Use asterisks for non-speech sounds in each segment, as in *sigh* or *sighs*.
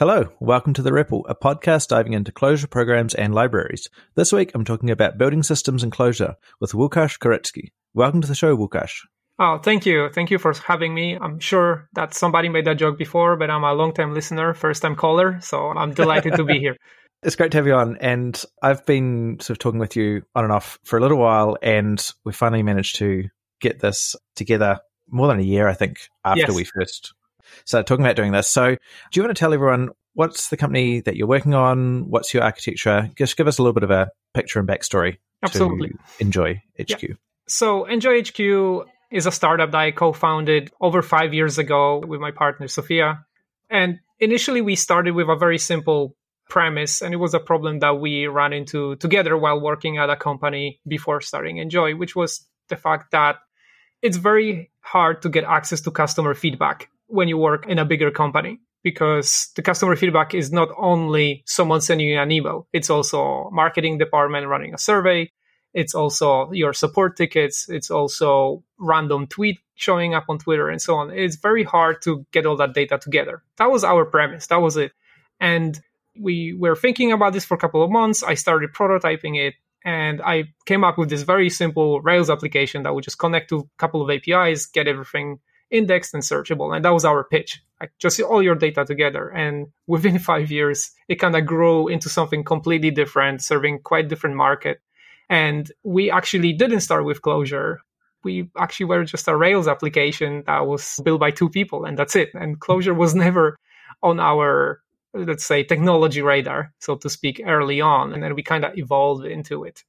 Hello, welcome to The Ripple, a podcast diving into Clojure programs and libraries. This week I'm talking about building systems in Clojure with Łukasz Korecki. Welcome to the show, Łukasz. Oh, thank you. Thank you for having me. I'm sure that somebody made that joke before, but I'm a long time listener, first time caller, so I'm delighted to be here. *laughs* It's great to have you on. And I've been sort of talking with you on and off for a little while, and we finally managed to get this together more than a year, I think, after yes. we first started talking about doing this. So, do you want to tell everyone what's the company that you're working on? What's your architecture? Just give us a little bit of a picture and backstory. Absolutely. Enjoy HQ. Yeah. So, EnjoyHQ is a startup that I co founded over five years ago with my partner, Sophia. And initially, we started with a very simple premise, and it was a problem that we ran into together while working at a company before starting Enjoy, which was the fact that it's very hard to get access to customer feedback when you work in a bigger company because the customer feedback is not only someone sending you an email it's also marketing department running a survey it's also your support tickets it's also random tweet showing up on twitter and so on. It's very hard to get all that data together. That was our premise that was it. And we were thinking about this for a couple of months. I started prototyping it and i came up with this very simple rails application that would just connect to a couple of apis get everything indexed and searchable. And that was our pitch. Like just all your data together. And within *laughs* five years, it kind of grew into something completely different, serving quite different market. And we actually didn't start with Clojure. We actually were just a Rails application that was built by two people, and that's it. And Clojure was *laughs* never on our, let's say, technology radar, so to speak, early on. And then we kind of evolved into it.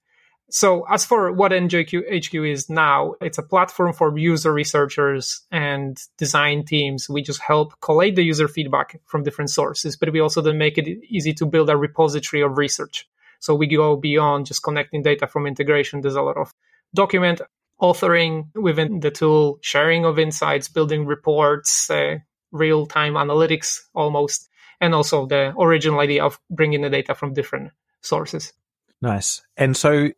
So as for what EnjoyHQ is now, it's a platform for user researchers and design teams. We just help collate the user feedback from different sources, but we also then make it easy to build a repository of research. So we go beyond just connecting data from integration. There's a lot of document authoring within the tool, sharing of insights, building reports, uh, real time analytics almost, and also the original idea of bringing the data from different sources. Nice. And so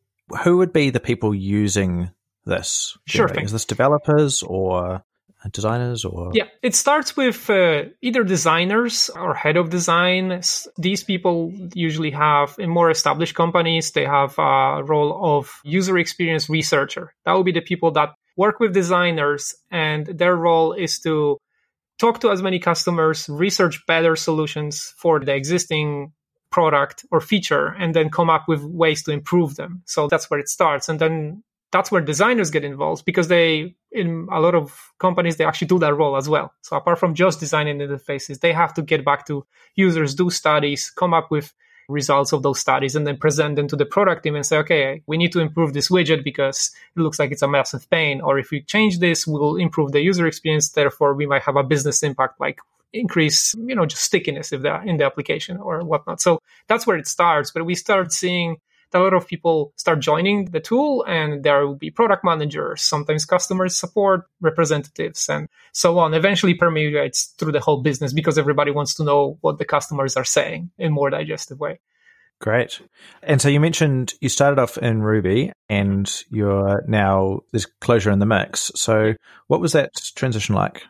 who would be the people using this? Sure thing. Is this developers or designers or yeah it starts with uh, either designers or head of design these people usually have in more established companies they have a role of user experience researcher that would be the people that work with designers and their role is to talk to as many customers research better solutions for the existing product or feature and then come up with ways to improve them. So that's where it starts. And then that's where designers get involved because they, in a lot of companies, they actually do that role as well. So apart from just designing interfaces, they have to get back to users, do studies, come up with results of those studies and then present them to the product team and say, okay, we need to improve this widget because it looks like it's a massive pain. Or if we change this, we'll improve the user experience. Therefore, we might have a business impact like increase, you know, just stickiness of the in the application or whatnot. So that's where it starts. But we start seeing a lot of people start joining the tool and there will be product managers, sometimes customer support representatives and so on. Eventually permeates through the whole business because everybody wants to know what the customers are saying in more digestive way. Great. And so you mentioned you started off in Ruby and you're now there's Clojure in the mix. So what was that transition like?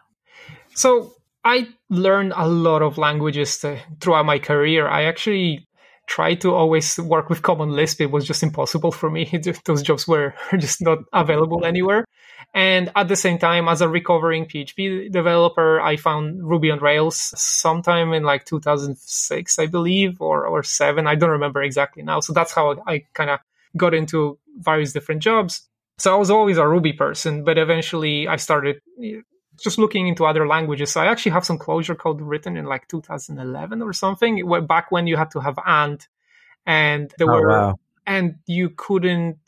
So I learned a lot of languages to, throughout my career. I actually tried to always work with Common Lisp. It was just impossible for me. *laughs* Those jobs were *laughs* just not available anywhere. And at the same time, as a recovering PHP developer, I found Ruby on Rails sometime in like 2006, I believe, or, or seven. I don't remember exactly now. So that's how I kind of got into various different jobs. So I was always a Ruby person, but eventually I started just looking into other languages. So I actually have some Clojure code written in like 2011 or something, back when you had to have and, and there oh, were, wow. and you couldn't,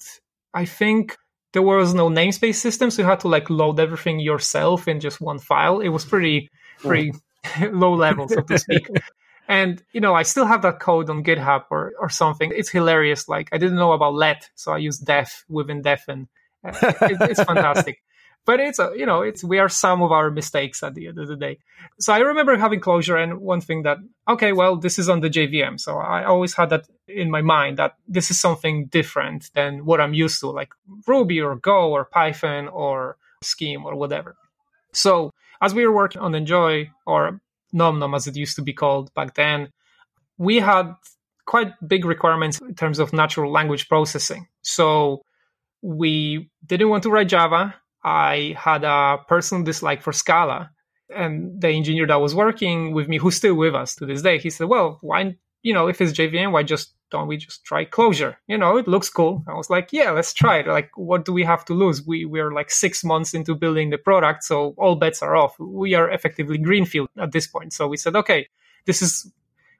I think there was no namespace system. So you had to like load everything yourself in just one file. It was pretty, pretty *laughs* low level, so to speak. *laughs* and you know, I still have that code on GitHub or, or something. It's hilarious. Like I didn't know about let, so I used def within def and uh, it, it's fantastic but it's a, you know it's we are some of our mistakes at the end of the day so i remember having Clojure and one thing that okay well this is on the jvm so i always had that in my mind that this is something different than what i'm used to like ruby or go or python or scheme or whatever so as we were working on enjoy or NomNom as it used to be called back then, we had quite big requirements in terms of natural language processing. So we didn't want to write Java. I had a personal dislike for Scala. And the engineer that was working with me, who's still with us to this day, he said, Well, why, you know, if it's JVM, why just don't we just try Clojure? You know, it looks cool. I was like, Yeah, let's try it. Like, what do we have to lose? We, we're like six months into building the product, so all bets are off. We are effectively greenfield at this point. So we said, Okay, this is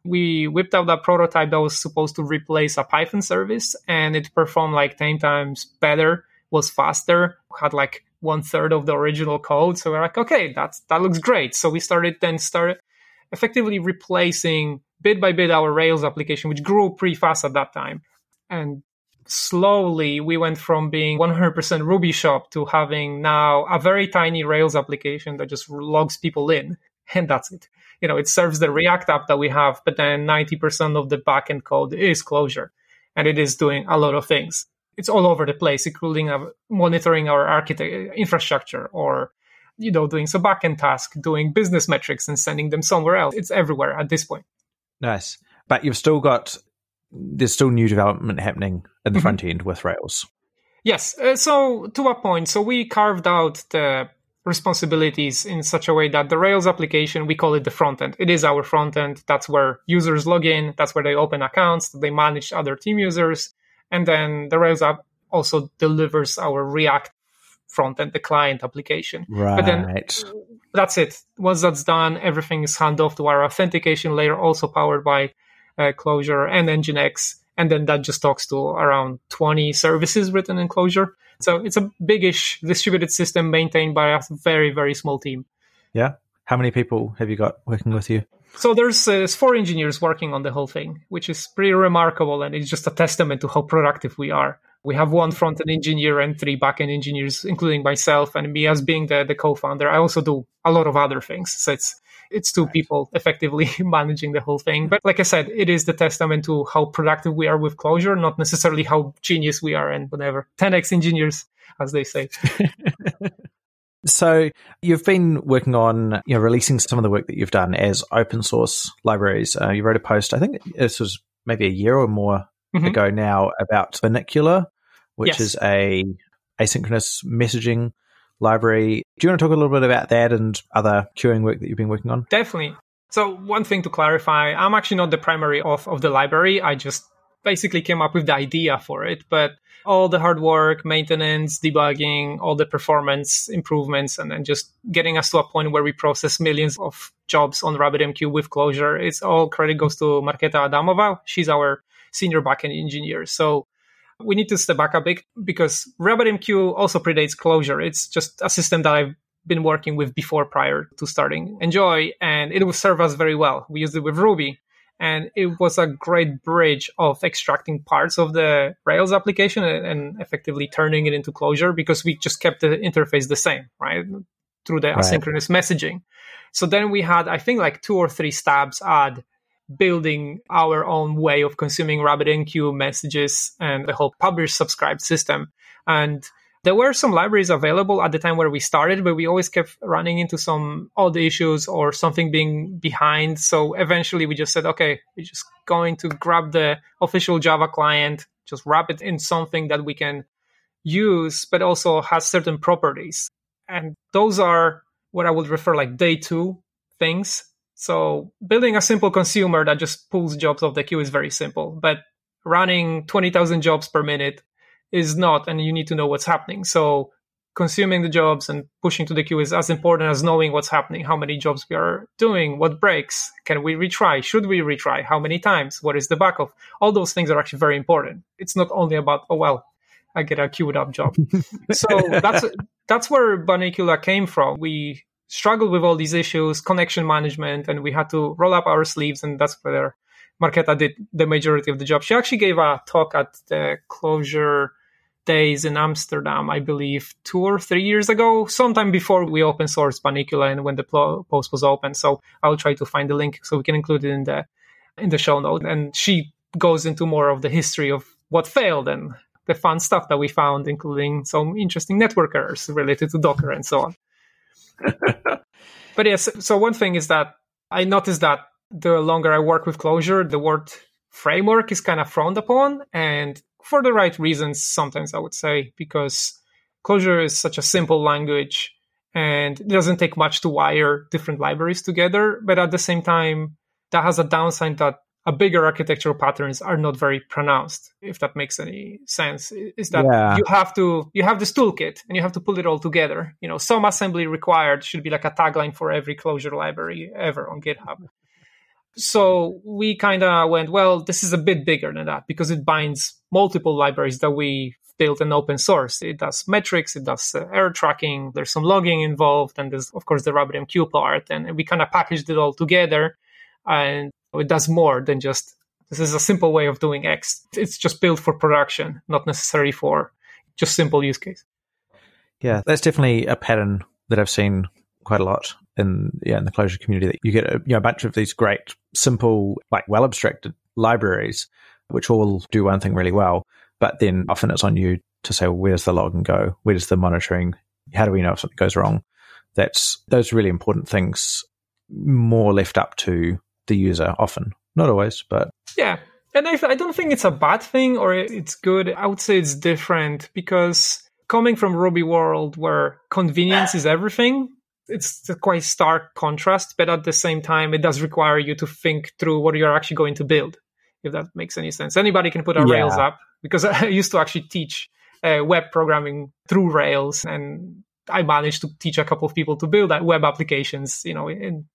we whipped out that prototype that was supposed to replace a Python service and it performed like 10 times better, was faster, had like one third of the original code. So we're like, okay, that's that looks great. So we started then started effectively replacing bit by bit our Rails application, which grew pretty fast at that time. And slowly we went from being 100% Ruby shop to having now a very tiny Rails application that just logs people in. And that's it you know, it serves the React app that we have, but then 90% of the backend code is Clojure. and it is doing a lot of things. It's all over the place, including uh, monitoring our architecture infrastructure or, you know, doing some backend task, doing business metrics and sending them somewhere else. It's everywhere at this point. Nice. But you've still got, there's still new development happening in the mm-hmm. front end with Rails. Yes. Uh, so to a point, so we carved out the responsibilities in such a way that the Rails application, we call it the front end. It is our front end. That's where users log in. That's where they open accounts. They manage other team users. And then the Rails app also delivers our React front end, the client application. Right. But then that's it. Once that's done, everything is handed off to our authentication layer, also powered by uh, Clojure and Nginx. And then that just talks to around 20 services written in Clojure. So it's a biggish distributed system maintained by a very, very small team. Yeah. How many people have you got working with you? So there's, uh, there's four engineers working on the whole thing, which is pretty remarkable. And it's just a testament to how productive we are. We have one front end engineer and three back end engineers, including myself and me as being the, the co founder. I also do a lot of other things. So it's it's two people effectively *laughs* managing the whole thing. But like I said, it is the testament to how productive we are with Clojure, not necessarily how genius we are and whatever. 10x engineers, as they say. *laughs* So you've been working on you know releasing some of the work that you've done as open source libraries. Uh, you wrote a post, I think this was maybe a year or more mm-hmm. ago now, about Bunnicula, which yes. is a asynchronous messaging library. Do you want to talk a little bit about that and other queuing work that you've been working on? Definitely. So one thing to clarify, I'm actually not the primary author of the library. I just basically came up with the idea for it, but all the hard work, maintenance, debugging, all the performance improvements, and then just getting us to a point where we process millions of jobs on RabbitMQ with Clojure. It's all credit goes to Marketa Adamova. She's our senior backend engineer. So we need to step back a bit because RabbitMQ also predates Clojure. It's just a system that I've been working with before prior to starting Enjoy, and it will serve us very well. We used it with Ruby, and it was a great bridge of extracting parts of the Rails application and, effectively turning it into Clojure because we just kept the interface the same, right? Through the right. asynchronous messaging. So then we had, I think, like two or three stabs at building our own way of consuming RabbitMQ messages and the whole publish subscribe system. And there were some libraries available at the time where we started, but we always kept running into some odd issues or something being behind. So eventually we just said, okay, we're just going to grab the official Java client, just wrap it in something that we can use, but also has certain properties. And those are what I would refer like day two things so building a simple consumer that just pulls jobs off the queue is very simple, but running 20,000 jobs per minute is not, and you need to know what's happening. So consuming the jobs and pushing to the queue is as important as knowing what's happening, how many jobs we are doing, what breaks, can we retry, should we retry, how many times, what is the backup. All those things are actually very important. It's not only about, oh, well, I get a queued up job. *laughs* so that's that's where Bunnicula came from. We struggled with all these issues, connection management, and we had to roll up our sleeves, and that's where Marketa did the majority of the job. She actually gave a talk at the Clojure days in Amsterdam, I believe, two or three years ago, sometime before we open sourced Bunnicula and when the post was open. So I'll try to find the link so we can include it in the in the show note. And she goes into more of the history of what failed and the fun stuff that we found, including some interesting network errors related to Docker and so on. *laughs* but yes, so one thing is that I noticed that the longer I work with Clojure, the word framework is kind of frowned upon. And for the right reasons, sometimes I would say, because Clojure is such a simple language and it doesn't take much to wire different libraries together. But at the same time, that has a downside that a bigger architectural patterns are not very pronounced if that makes any sense is that yeah. you have to you have this toolkit and you have to pull it all together you know some assembly required should be like a tagline for every Clojure library ever on github so we kind of went well this is a bit bigger than that because it binds multiple libraries that we built in open source it does metrics it does uh, error tracking there's some logging involved and there's of course the RabbitMQ part and we kind of packaged it all together and it does more than just this is a simple way of doing X. It's just built for production, not necessarily for just simple use case. Yeah, that's definitely a pattern that I've seen quite a lot in yeah in the Clojure community. That you get a, you know, a bunch of these great, simple, like well abstracted libraries, which all do one thing really well. But then often it's on you to say, well, where does the logging go? Where does the monitoring? How do we know if something goes wrong? That's those really important things. More left up to the user often. Not always, but. Yeah. And I, I don't think it's a bad thing or it's good. I would say it's different because coming from Ruby world where convenience is everything, it's a quite stark contrast, but at the same time, it does require you to think through what you're actually going to build, if that makes any sense. Anybody can put a yeah. Rails up because *laughs* I used to actually teach uh, web programming through Rails and I managed to teach a couple of people to build web applications, you know, in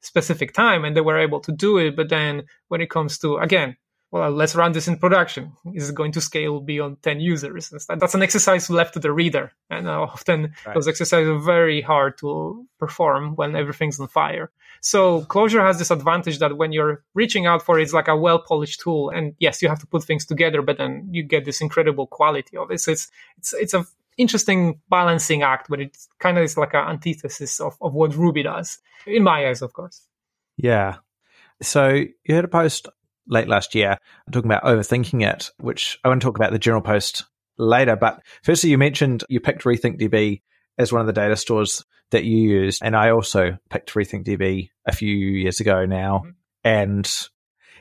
specific time and they were able to do it. But then when it comes to, again, well, let's run this in production. Is it going to scale beyond 10 users? That's an exercise left to the reader. And uh, often right. those exercises are very hard to perform when everything's on fire. So Clojure has this advantage that when you're reaching out for it, it's like a well polished tool. And yes, you have to put things together, but then you get this incredible quality of it. So it's, it's, it's a interesting balancing act, but it kind of is like an antithesis of, of what Ruby does, in my eyes, of course. Yeah. So you had a post late last year I'm talking about overthinking it, which I want to talk about the general post later. But firstly, you mentioned you picked RethinkDB as one of the data stores that you used. And I also picked RethinkDB a few years ago now. Mm-hmm. And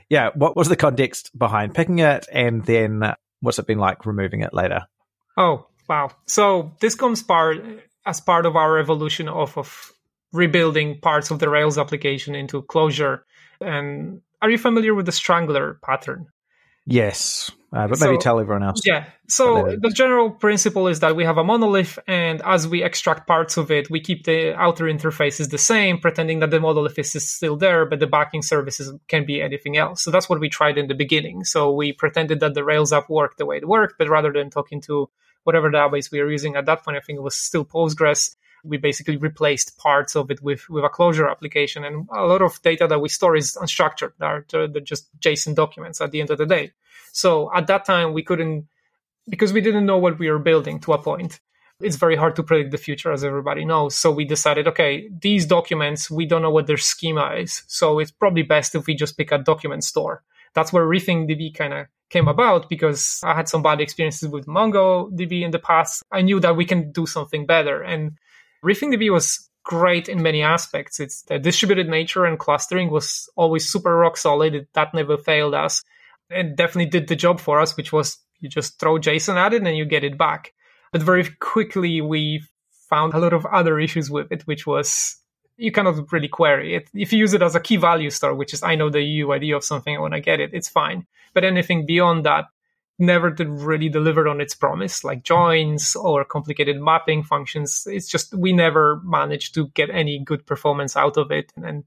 yeah, what was the context behind picking it? And then what's it been like removing it later? Oh, Wow. So this comes part as part of our evolution of, of rebuilding parts of the Rails application into Clojure. And are you familiar with the strangler pattern? Yes, uh, but maybe so, tell everyone else. Yeah. So the general principle is that we have a monolith, and as we extract parts of it, we keep the outer interfaces the same, pretending that the monolith is still there, but the backing services can be anything else. So that's what we tried in the beginning. So we pretended that the Rails app worked the way it worked, but rather than talking to whatever database we were using at that point, I think it was still Postgres. We basically replaced parts of it with, with a Clojure application. And a lot of data that we store is unstructured. They're, they're just JSON documents at the end of the day. So at that time, we couldn't, because we didn't know what we were building to a point. It's very hard to predict the future, as everybody knows. So we decided, okay, these documents, we don't know what their schema is. So it's probably best if we just pick a document store. That's where RethinkDB kind of came about because I had some bad experiences with MongoDB in the past. I knew that we can do something better. And RethinkDB was great in many aspects. It's the distributed nature and clustering was always super rock solid. It, that never failed us. and definitely did the job for us, which was you just throw JSON at it and you get it back. But very quickly we found a lot of other issues with it, which was you cannot really query it. If you use it as a key value store, which is I know the UID of something, I want to get it, it's fine. But anything beyond that never did really deliver on its promise, like joins or complicated mapping functions. It's just we never managed to get any good performance out of it. And,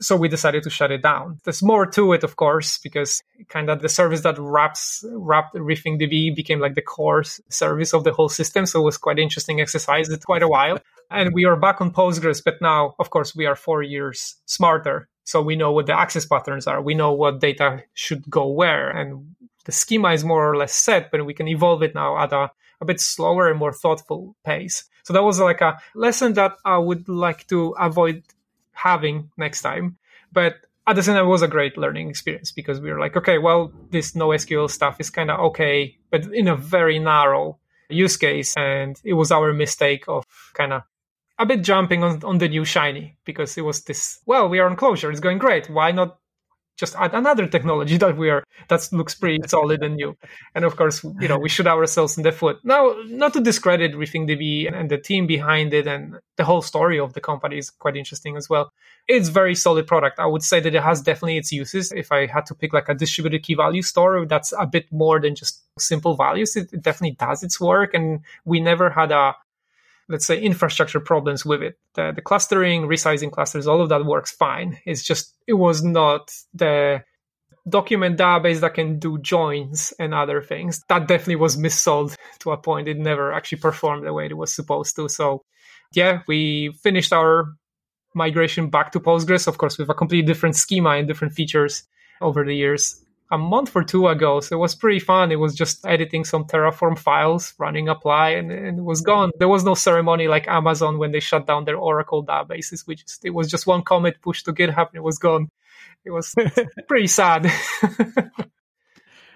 so we decided to shut it down. There's more to it, of course, because kind of the service that wraps wrapped RethinkDB became like the core service of the whole system. So it was quite interesting exercise. It's quite a while. And we are back on Postgres, but now, of course, we are four years smarter. So we know what the access patterns are. We know what data should go where. And the schema is more or less set, but we can evolve it now at a, a bit slower and more thoughtful pace. So that was like a lesson that I would like to avoid having next time. But at the same time, it was a great learning experience because we were like, okay, well, this NoSQL stuff is kind of okay, but in a very narrow use case. And it was our mistake of kind of a bit jumping on, on the new shiny because it was this, well, we are on Clojure. It's going great. Why not just add another technology that we are that looks pretty solid and new. And of course, you know, we shoot ourselves in the foot. Now, not to discredit RethinkDB and the team behind it and the whole story of the company is quite interesting as well. It's very solid product. I would say that it has definitely its uses. If I had to pick like a distributed key value store that's a bit more than just simple values, it, it definitely does its work. And we never had a let's say infrastructure problems with it. The, the, clustering, resizing clusters, all of that works fine. It's just it was not the document database that can do joins and other things. That definitely was *laughs* missold to a point. It never actually performed the way it was supposed to. So yeah, we finished our migration back to Postgres, of course, with a completely different schema and different features over the years a month or two ago. So it was pretty fun. It was just editing some Terraform files, running apply, and, and, it was gone. There was no ceremony like Amazon when they shut down their Oracle databases. We just, it was just one commit pushed to GitHub and it was gone. It was *laughs* pretty sad.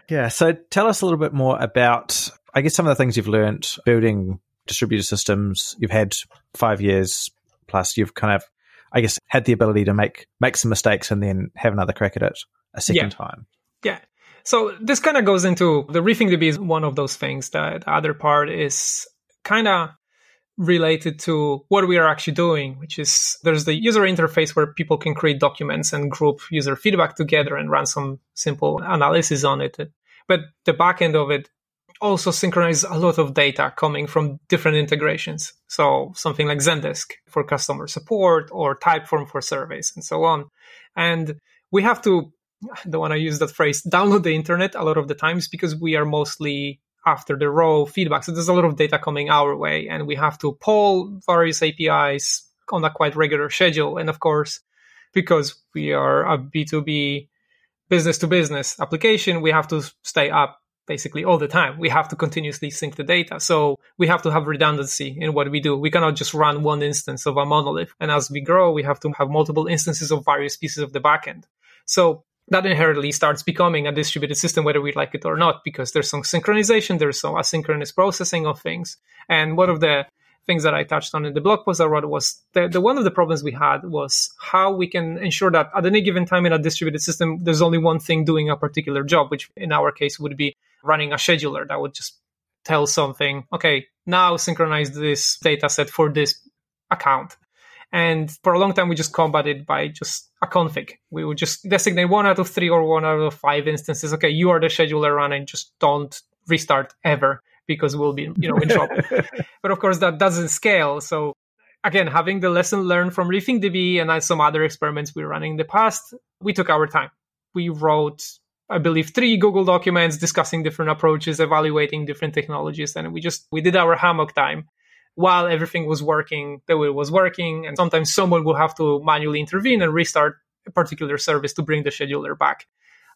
yeah. So tell us a little bit more about, I guess, some of the things you've learned building distributed systems. You've had five years plus. You've kind of, I guess, had the ability to make make some mistakes and then have another crack at it a second yeah. time. Yeah. So this kind of goes into the RethinkDB is one of those things. That the other part is kind of related to what we are actually doing, which is there's the user interface where people can create documents and group user feedback together and run some simple analysis on it. But the back end of it also synchronizes a lot of data coming from different integrations. So something like Zendesk for customer support or Typeform for surveys and so on. And we have to *laughs* I don't want to use that phrase, download the internet a lot of the times because we are mostly after the raw feedback. So there's a lot of data coming our way and we have to poll various APIs on a quite regular schedule. And of course, because we are a B2B business to business application, we have to stay up basically all the time. We have to continuously sync the data. So we have to have redundancy in what we do. We cannot just run one instance of a monolith. And as we grow, we have to have multiple instances of various pieces of the backend. So that inherently starts becoming a distributed system, whether we like it or not, because there's some synchronization, there's some asynchronous processing of things. And one of the things that I touched on in the blog post I wrote was the, the one of the problems we had was how we can ensure that at any given time in a distributed system, there's only one thing doing a particular job, which in our case would be running a scheduler that would just tell something, okay, now synchronize this data set for this account. And for a long time, we just combated by just a config. We would just designate one out of three or one out of five instances. Okay, you are the scheduler run running, just don't restart ever because we'll be, you know, in trouble. *laughs* but of course, that doesn't scale. So again, having the lesson learned from RethinkDB and some other experiments we were running in the past, we took our time. We wrote, I believe, three Google documents discussing different approaches, evaluating different technologies, and we just we did our hammock time while everything was working the way it was working. And sometimes someone will have to manually intervene and restart a particular service to bring the scheduler back.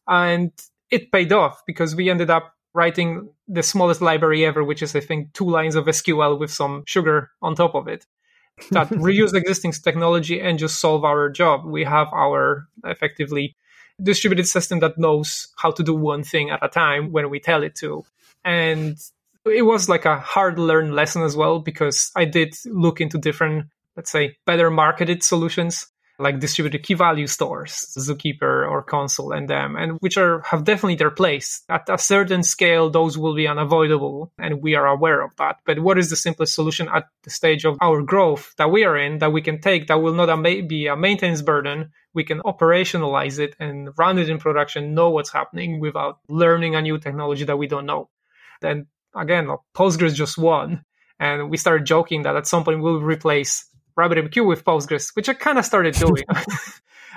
And it paid off because we ended up writing the smallest library ever, which is, I think, two lines of SQL with some sugar on top of it that *laughs* reuse existing technology and just solve our job. We have our effectively distributed system that knows how to do one thing at a time when we tell it to. And it was like a hard learned lesson as well because I did look into different, let's say, better marketed solutions like distributed key value stores, Zookeeper or Consul and them, and which are have definitely their place. At a certain scale, those will be unavoidable, and we are aware of that. But what is the simplest solution at the stage of our growth that we are in that we can take that will not be a maintenance burden? We can operationalize it and run it in production, know what's happening without learning a new technology that we don't know. Then again, Postgres just won. And we started joking that at some point we'll replace RabbitMQ with Postgres, which I kind of started doing. *laughs* *laughs* uh,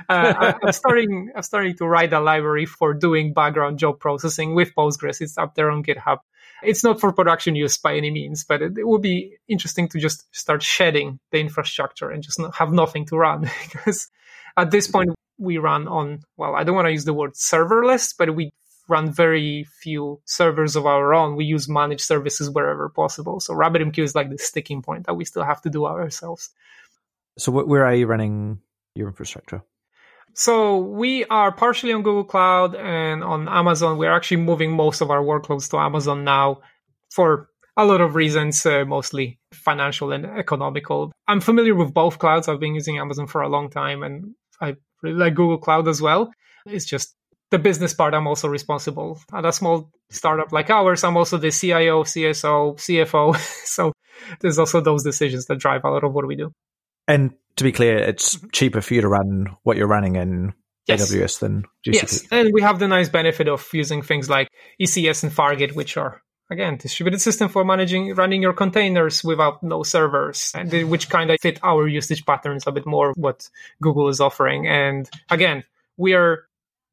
I, am starting, I'm starting to write a library for doing background job processing with Postgres. It's up there on GitHub. It's not for production use by any means, but it, it would be interesting to just start shedding the infrastructure and just not have nothing to run. *laughs* because at this point, we run on, well, I don't want to use the word serverless, but we run very few servers of our own. We use managed services wherever possible. So RabbitMQ is like the sticking point that we still have to do ourselves. So where are you running your infrastructure? So we are partially on Google Cloud and on Amazon. We're actually moving most of our workloads to Amazon now for a lot of reasons, uh, mostly financial and economical. I'm familiar with both clouds. I've been using Amazon for a long time and I really like Google Cloud as well. It's just the business part. I'm also responsible at a small startup like ours. I'm also the CIO, CSO, CFO. *laughs* so there's also those decisions that drive a lot of what we do. And to be clear, it's mm-hmm. cheaper for you to run what you're running in yes. AWS than GCP. Yes, and we have the nice benefit of using things like ECS and Fargate, which are again distributed system for managing running your containers without no servers, and which kind of fit our usage patterns a bit more. What Google is offering, and again, we are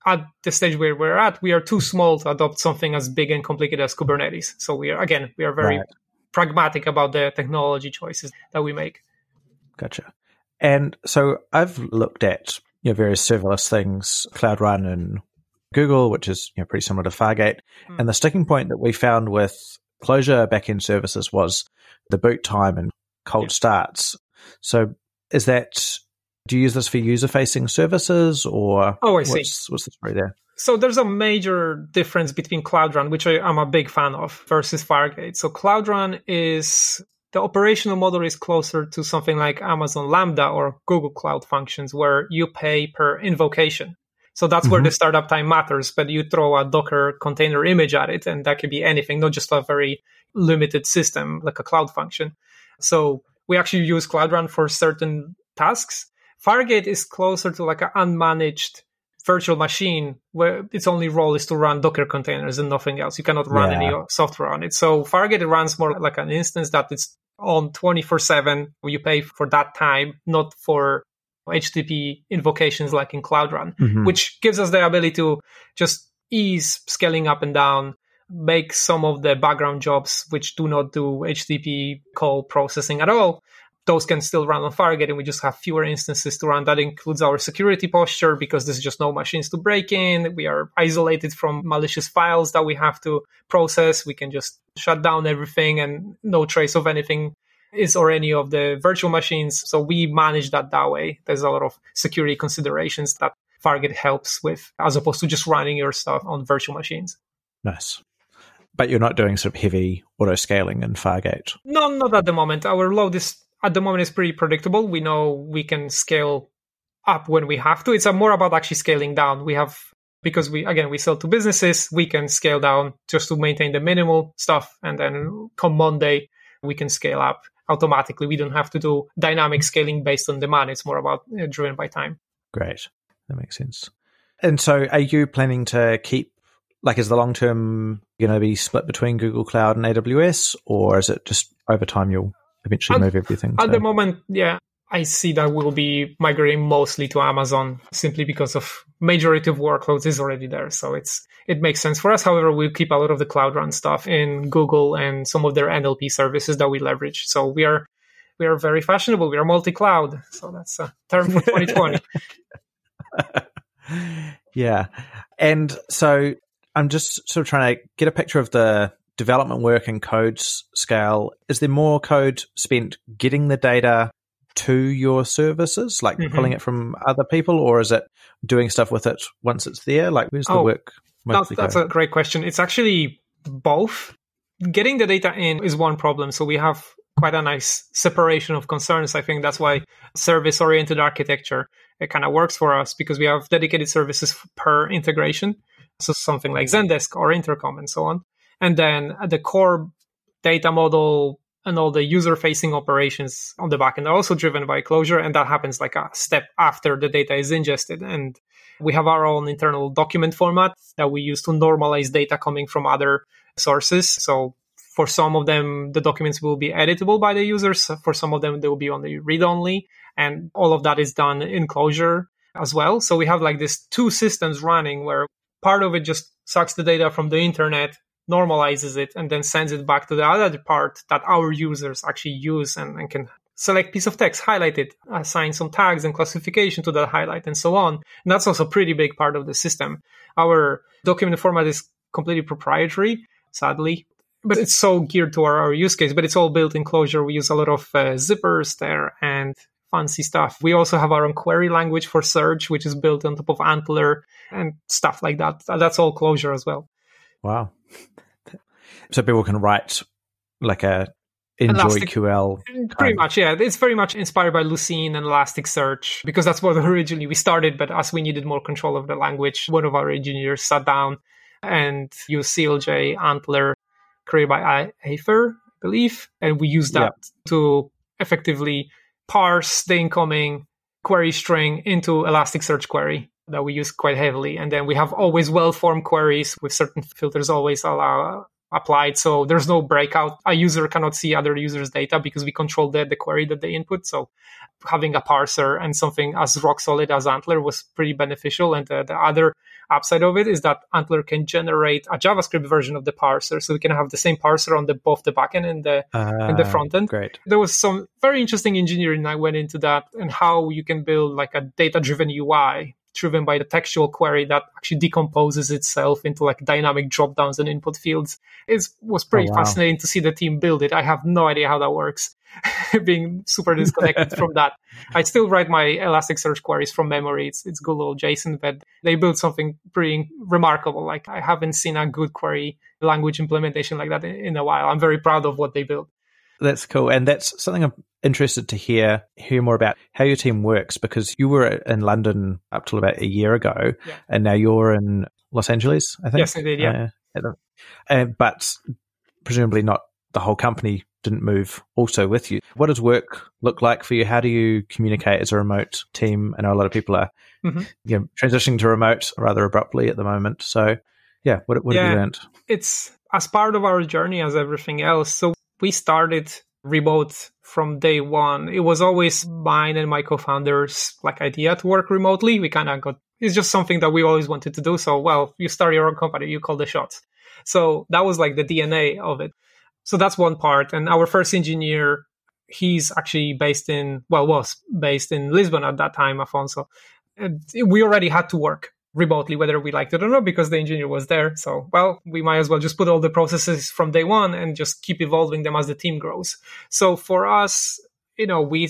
at the stage where we're at. We are too small to adopt something as big and complicated as Kubernetes. So we are again, we are very right. pragmatic about the technology choices that we make. Gotcha. And so I've looked at you know, various serverless things, Cloud Run and Google, which is you know, pretty similar to Fargate. Mm. And the sticking point that we found with Clojure backend services was the boot time and cold yeah. starts. So is that do you use this for user facing services or oh, I see. What's, what's the story there? So there's a major difference between Cloud Run, which I, am a big fan of, versus Fargate. So Cloud Run is the operational model is closer to something like Amazon Lambda or Google Cloud Functions, where you pay per invocation. So that's mm-hmm. where the startup time matters. But you throw a Docker container image at it, and that could be anything, not just a very limited system like a cloud function. So we actually use Cloud Run for certain tasks. Fargate is closer to like an unmanaged virtual machine where its only role is to run Docker containers and nothing else. You cannot run yeah. any software on it. So Fargate runs more like an instance that it's on 24 7. You pay for that time, not for HTTP invocations like in Cloud Run, mm-hmm. which gives us the ability to just ease scaling up and down, make some of the background jobs which do not do HTTP call processing at all those can still run on Fargate and we just have fewer instances to run. That includes our security posture because there's just no machines to break in. We are isolated from malicious files that we have to process. We can just shut down everything and no trace of anything is or any of the virtual machines. So we manage that that way. There's a lot of security considerations that Fargate helps with as opposed to just running your stuff on virtual machines. Nice. But you're not doing sort of heavy auto scaling in Fargate? No, not at the moment. Our load is at the moment is pretty predictable. We know we can scale up when we have to. It's more about actually scaling down. We have because we again we sell to businesses, we can scale down just to maintain the minimal stuff, and then come Monday we can scale up automatically. We don't have to do dynamic scaling based on demand. It's more about uh, driven by time. Great, that makes sense. And so, are you planning to keep like is the long term going to be split between Google Cloud and AWS, or is it just over time you'll eventually at, move everything. At the moment, yeah, I see that we'll be migrating mostly to Amazon simply because of majority of workloads is already there. So it's it makes sense for us. However, we keep a lot of the cloud run stuff in Google and some of their NLP services that we leverage. So we are we are very fashionable. We are multi-cloud. So that's a term for 2020. *laughs* *laughs* yeah. And so I'm just sort of trying to get a picture of the development work and code scale, is there more code spent getting the data to your services, like mm-hmm. pulling it from other people, or is it doing stuff with it once it's there? Like, where's the oh, work? That's, that's a great question. It's actually both. Getting the data in is one problem. So we have quite a nice separation of concerns. I think that's why service oriented architecture it kind of works for us because we have dedicated services per integration. So something like Zendesk or Intercom and so on. And then the core data model and all the user facing operations on the backend are also driven by Clojure And that happens like a step after the data is ingested. And we have our own internal document format that we use to normalize data coming from other sources. So for some of them, the documents will be editable by the users. For some of them, they will be only read only. And all of that is done in Clojure as well. So we have like these two systems running where part of it just sucks the data from the internet normalizes it and then sends it back to the other part that our users actually use and, and can select piece of text, highlight it, assign some tags and classification to that highlight and so on. And that's also a pretty big part of the system. Our document format is completely proprietary, sadly, but it's so geared to our, use case, but it's all built in Clojure. We use a lot of uh, zippers there and fancy stuff. We also have our own query language for search, which is built on top of ANTLR and stuff like that. That's all Clojure as well. Wow. *laughs* So people can write like a enjoy QL. Pretty much, yeah. It's very much inspired by Lucene and Elasticsearch because that's what *laughs* originally we started. But as we needed more control of the language, one of our engineers sat down and used clj-antlr created by Aphyr, I believe, and we used that to effectively parse the incoming query string into Elasticsearch query that we use quite heavily. And then we have always well-formed queries with certain filters always allow applied. So there's no breakout. A user cannot see other users' data because we control the, the query that they input. So having a parser and something as rock solid as ANTLR was pretty beneficial. And the, the other upside of it is that ANTLR can generate a JavaScript version of the parser. So we can have the same parser on the both the backend and the uh, and the ah, front end. Great. There was some very interesting engineering that went into that and how you can build like a data driven UI driven by the textual query that actually decomposes itself into like dynamic drop downs and input fields. It was oh, pretty oh, wow. fascinating to see the team build it. I have no idea how that works. *laughs* Being super disconnected from that. I still write my Elasticsearch queries from memory. It's, it's good little JSON, but they built something pretty remarkable. Like I haven't seen a good query language implementation like that in, in a while. I'm very proud of what they built. That's cool. And that's something I'm interested to hear hear more about how your team works because you were in London up till about a year ago yeah. and now you're in Los Angeles, I think. Yes, indeed, yeah. Uh, uh, but presumably not the whole company didn't move also with you. What does work look like for you? How do you communicate as a remote team? I know a lot of people are mm-hmm. you know, transitioning to remote rather abruptly at the moment. So, yeah, what, what yeah, have you learned? It's as part of our journey as everything else. So we started remote from day one. It was always mine and my co-founders like idea to work remotely. We kind of got it's just something that we always wanted to do. So, well, you start your own company, you call the shots. So that was like the DNA of it. So that's one part. And our first engineer, he's actually based in, well, was based in Lisbon at that time, Afonso. And we already had to work remotely, whether we liked it or not, because the engineer was there. So, well, we might as well just put all the processes from day one and just keep evolving them as the team grows. So for us, you know, we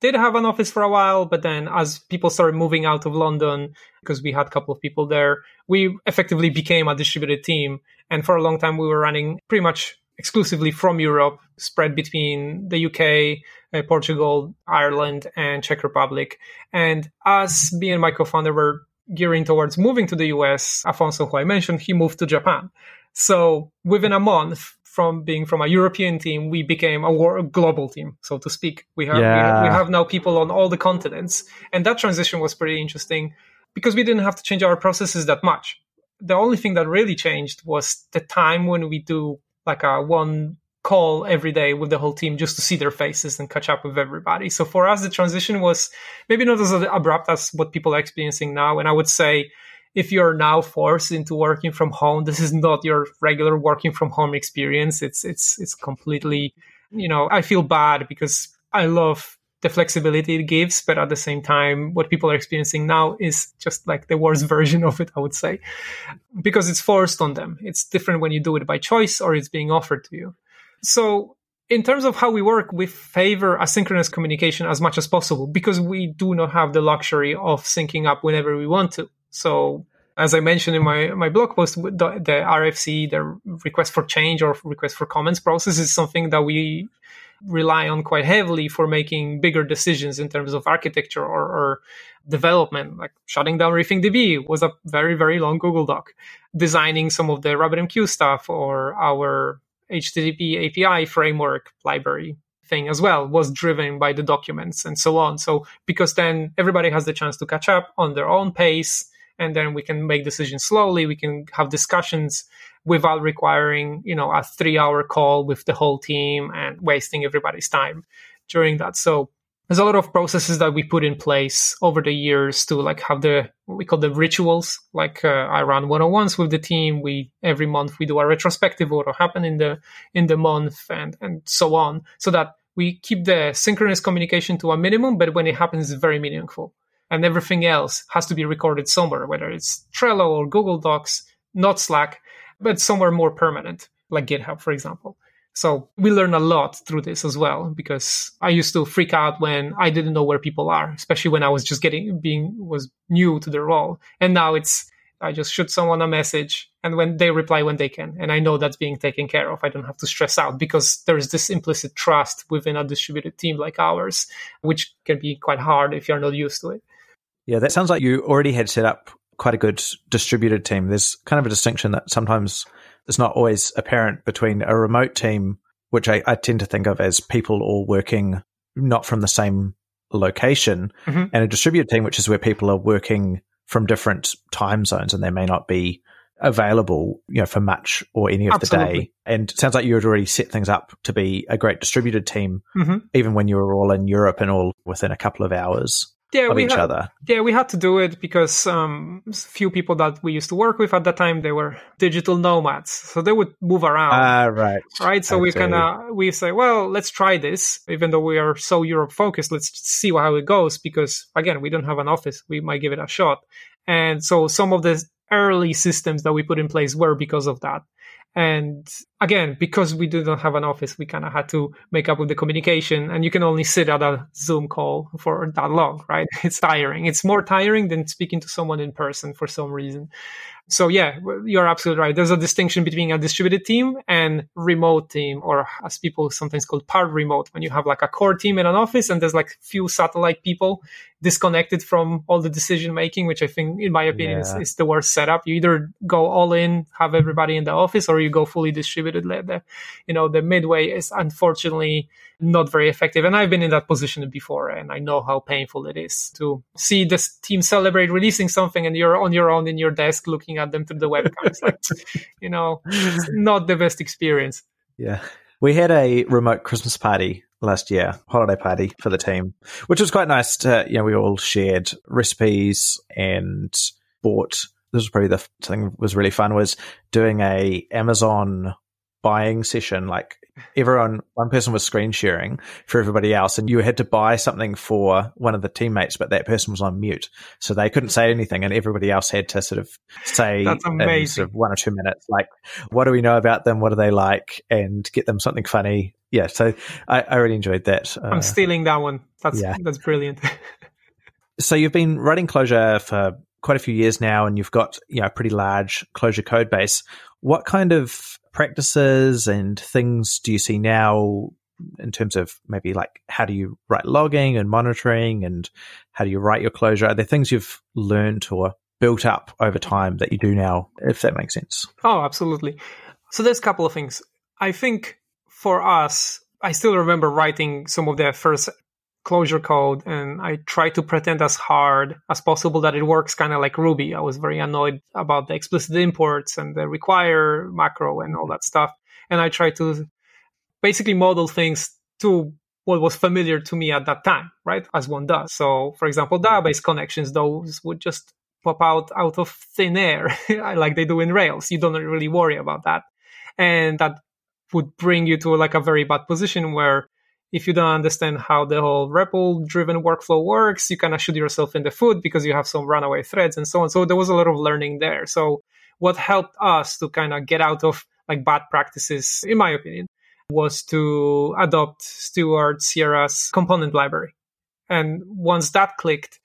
did have an office for a while, but then as people started moving out of London, because we had a couple of people there, we effectively became a distributed team. And for a long time, we were running pretty much exclusively from Europe, spread between the UK, uh, Portugal, Ireland, and Czech Republic. And as me and my co-founder were gearing towards moving to the US, Afonso, who I mentioned, he moved to Japan. So within a month from being from a European team, we became a, war, a global team, so to speak. We have, yeah. we have we have now people on all the continents, and that transition was pretty interesting because we didn't have to change our processes that much. The only thing that really changed was the time when we do like a one call every day with the whole team just to see their faces and catch up with everybody. So for us, the transition was maybe not as abrupt as what people are experiencing now. And I would say if you're now forced into working from home, this is not your regular working from home experience. It's it's it's completely, you know, I feel bad because I love the flexibility it gives, but at the same time, what people are experiencing now is just like the worst *laughs* version of it, I would say, because it's forced on them. It's different when you do it by choice or it's being offered to you. So in terms of how we work, we favor asynchronous communication as much as possible because we do not have the luxury of syncing up whenever we want to. So, as I mentioned in my, my blog post, the, the RFC, the request for change or request for comments process is something that we rely on quite heavily for making bigger decisions in terms of architecture or, or development. Like shutting down RethinkDB was a very, very long Google Doc. Designing some of the RabbitMQ stuff or our HTTP API framework library thing as well was driven by the documents and so on. So because then everybody has the chance to catch up on their own pace and then we can make decisions slowly. We can have discussions without requiring, you know, a three hour call with the whole team and wasting everybody's time during that. So there's a lot of processes that we put in place over the years to like have the we call the rituals like uh, i run one-on-ones with the team. We every month we do a retrospective what will happen in the in the month and and so on so that we keep the synchronous communication to a minimum but when it happens it's very meaningful. And everything else has to be recorded somewhere whether it's trello or google docs not slack but somewhere more permanent like github for example so we learn a lot through this as well because I used to freak out when I didn't know where people are, especially when I was just getting being was new to the role. And now it's I just shoot someone a message and when they reply when they can. And i know that's being taken care of. I don't have to stress out because there's this implicit trust within a distributed team like ours which can be quite hard if you're not used to it. Yeah that sounds like you already had set up quite a good distributed team. There's kind of a distinction that sometimes is not always apparent between a remote team which I, I tend to think of as people all working not from the same location mm-hmm. and a distributed team which is where people are working from different time zones and they may not be available, you know, for much or any of Absolutely. the day. And it sounds like you had already set things up to be a great distributed team, mm-hmm. even when you were all in Europe and all within a couple of hours yeah, of each had, other. Yeah, we had to do it because um, few people that we used to work with at that time they were digital nomads, so they would move around. Ah, uh, right, right. So we kind of we say, well, let's try this. Even though we are so Europe focused, let's see how it goes. Because again, we don't have an office. We might give it a shot. And so some of the early systems that we put in place were because of that. And again, because we didn't have an office, we kind of had to make up with the communication. And you can only sit at a Zoom call for that long, right? *laughs* It's tiring. It's more tiring than speaking to someone in person for some reason. So yeah, you're absolutely right. There's a distinction between a distributed team and remote team, or as people sometimes call part remote, when you have like a core team in an office and there's like few satellite people disconnected from all the decision making, which I think, in my opinion, yeah. is, is, the worst setup. You either go all in, have everybody in the office, or you go fully distributed. The, you know, the midway is unfortunately not very effective. And I've been in that position before, and I know how painful it is to see this team celebrate releasing something, and you're on your own in your desk looking at them through the webcam. It's like, *laughs* you know, not the best experience. Yeah. We had a remote Christmas party last year, holiday party for the team, which was quite nice. To, you know, we all shared recipes and bought. This was probably the thing that was really fun was doing a Amazon buying session. Like everyone, one person was screen sharing for everybody else, and you had to buy something for one of the teammates, but that person was on mute, so they couldn't say anything, and everybody else had to sort of say That's amazing. sort of one or two minutes, like, what do we know about them? What do they like? And get them something funny. Yeah, so I, I really enjoyed that. Uh, I'm stealing that one. That's yeah. that's brilliant. *laughs* so you've been writing Clojure for quite a few years now, and you've got you know a pretty large Clojure code base. What kind of practices and things do you see now in terms of maybe like how do you write logging and monitoring and how do you write your Clojure? Are there things you've learned or built up over time that you do now, if that makes sense? Oh, absolutely. So there's a couple of things. I think for us, I still remember writing some of the first Clojure code and I try to pretend as hard as possible that it works kind of like Ruby. I was very annoyed about the explicit imports and the require macro and all that stuff. And I try to basically model things to what was familiar to me at that time, right? As one does. So, for example, mm-hmm. database connections, those would just pop out out of thin air, *laughs* like they do in Rails. You don't really worry about that. And that would bring you to like a very bad position where if you don't understand how the whole REPL driven workflow works, you kind of shoot yourself in the foot because you have some runaway threads and so on. So there was a lot of learning there. So what helped us to kind of get out of like bad practices, in my opinion, was to adopt Stuart Sierra's component library. And once that clicked,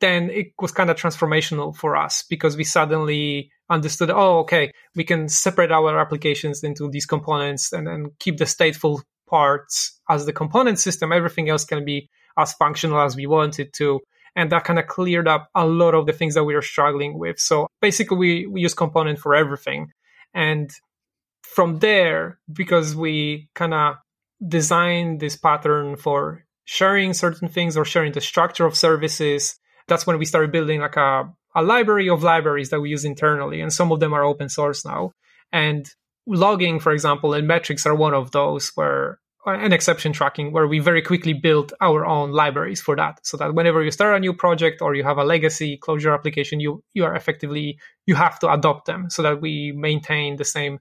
then it was kind of transformational for us because we suddenly understood, oh, okay, we can separate our applications into these components and then keep the stateful parts as the component system. Everything else can be as functional as we want it to. And that kind of cleared up a lot of the things that we were struggling with. So basically, we, we use component for everything. And from there, because we kind of designed this pattern for sharing certain things or sharing the structure of services, that's when we started building like a, a library of libraries that we use internally. And some of them are open source now. And logging, for example, and metrics are one of those where and exception tracking where we very quickly built our own libraries for that so that whenever you start a new project or you have a legacy Clojure application you you are effectively you have to adopt them so that we maintain the same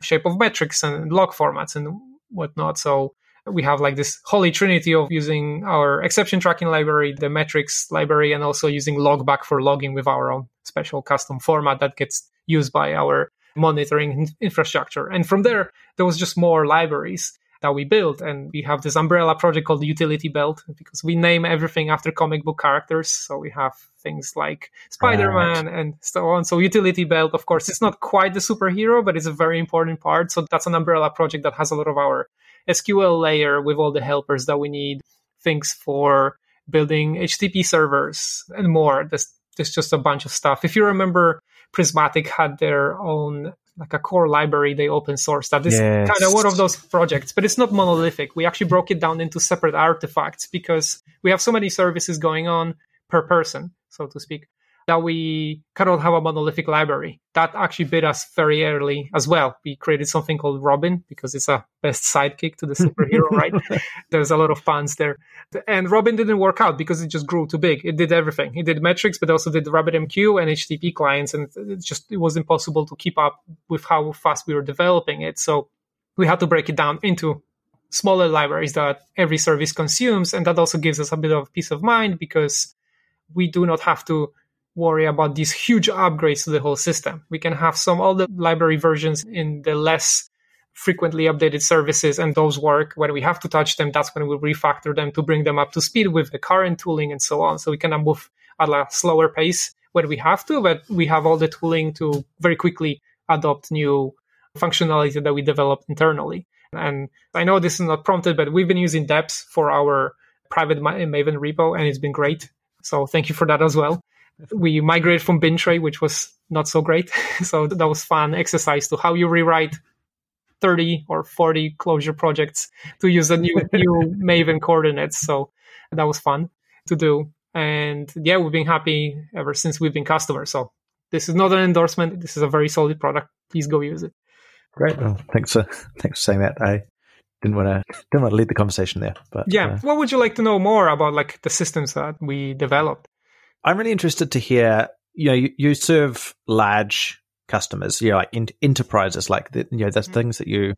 shape of metrics and log formats and whatnot. So we have like this holy trinity of using our exception tracking library the metrics library and also using logback for logging with our own special custom format that gets used by our monitoring infrastructure. And from there, there was just more libraries. that we built. And we have this umbrella project called the Utility Belt because we name everything after comic book characters. So we have things like Spider Man right. and so on. So Utility Belt, of course, it's not quite the superhero, but it's a very important part. So that's an umbrella project that has a lot of our SQL layer with all the helpers that we need, things for building HTTP servers and more. There's, there's just a bunch of stuff. If you remember, Prismatic had their own like a core library they open source that is yes. kind of one of those projects but it's not monolithic. We actually broke it down into separate artifacts because we have so many services going on per person so to speak that we cannot have a monolithic library. That actually bit us very early as well. We created something called Robin because it's a best sidekick to the *laughs* superhero, right? There's a lot of puns there. And Robin didn't work out because it just grew too big. It did everything. It did metrics, but also did RabbitMQ and HTTP clients. And it just it was impossible to keep up with how fast we were developing it. So we had to break it down into smaller libraries that every service consumes. And that also gives us a bit of peace of mind because we do not have to worry about these huge upgrades to the whole system. We can have some the library versions in the less frequently updated services and those work. When we have to touch them that's when we refactor them to bring them up to speed with the current tooling and so on. So we can move at a slower pace when we have to but we have all the tooling to very quickly adopt new functionality that we developed internally. And i know this is not prompted but we've been using deps for our private maven repo and it's been great. So thank you for that as well we migrated from Bintray, which was not so great. *laughs* so that was fun exercise to how you rewrite 30 or 40 Clojure projects to use the new new *laughs* Maven coordinates. So that was fun to do. And yeah, we've been happy ever since we've been customers. So this is not an endorsement. This is a very solid product. Please go use it. Great. Well, thanks for thanks for saying that. I didn't want to didn't want to lead the conversation there. But yeah, uh, what would you like to know more about like the systems that we developed? I'm really interested to hear. You know, you, you serve large customers, you know, like in, enterprises, like the, you know, the mm-hmm. things that you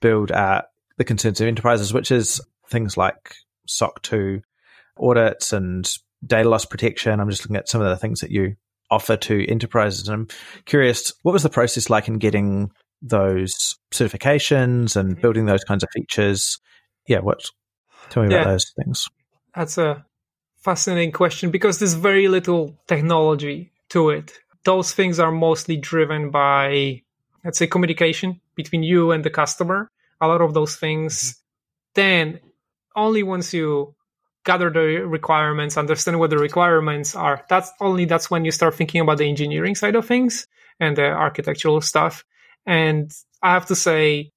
build at the concerns of enterprises, which is things like SOC 2 audits and data loss protection. I'm just looking at some of the things that you offer to enterprises. And I'm curious, what was the process like in getting those certifications and mm-hmm. building those kinds of features? Yeah, what? Tell me yeah. about those things. That's a fascinating question because there's very little technology to it. Those things are mostly driven by, let's say, communication between you and the customer. A lot of those things, then only once you gather the requirements, understand what the requirements are, that's only that's when you start thinking about the engineering side of things and the architectural stuff. And I have to say,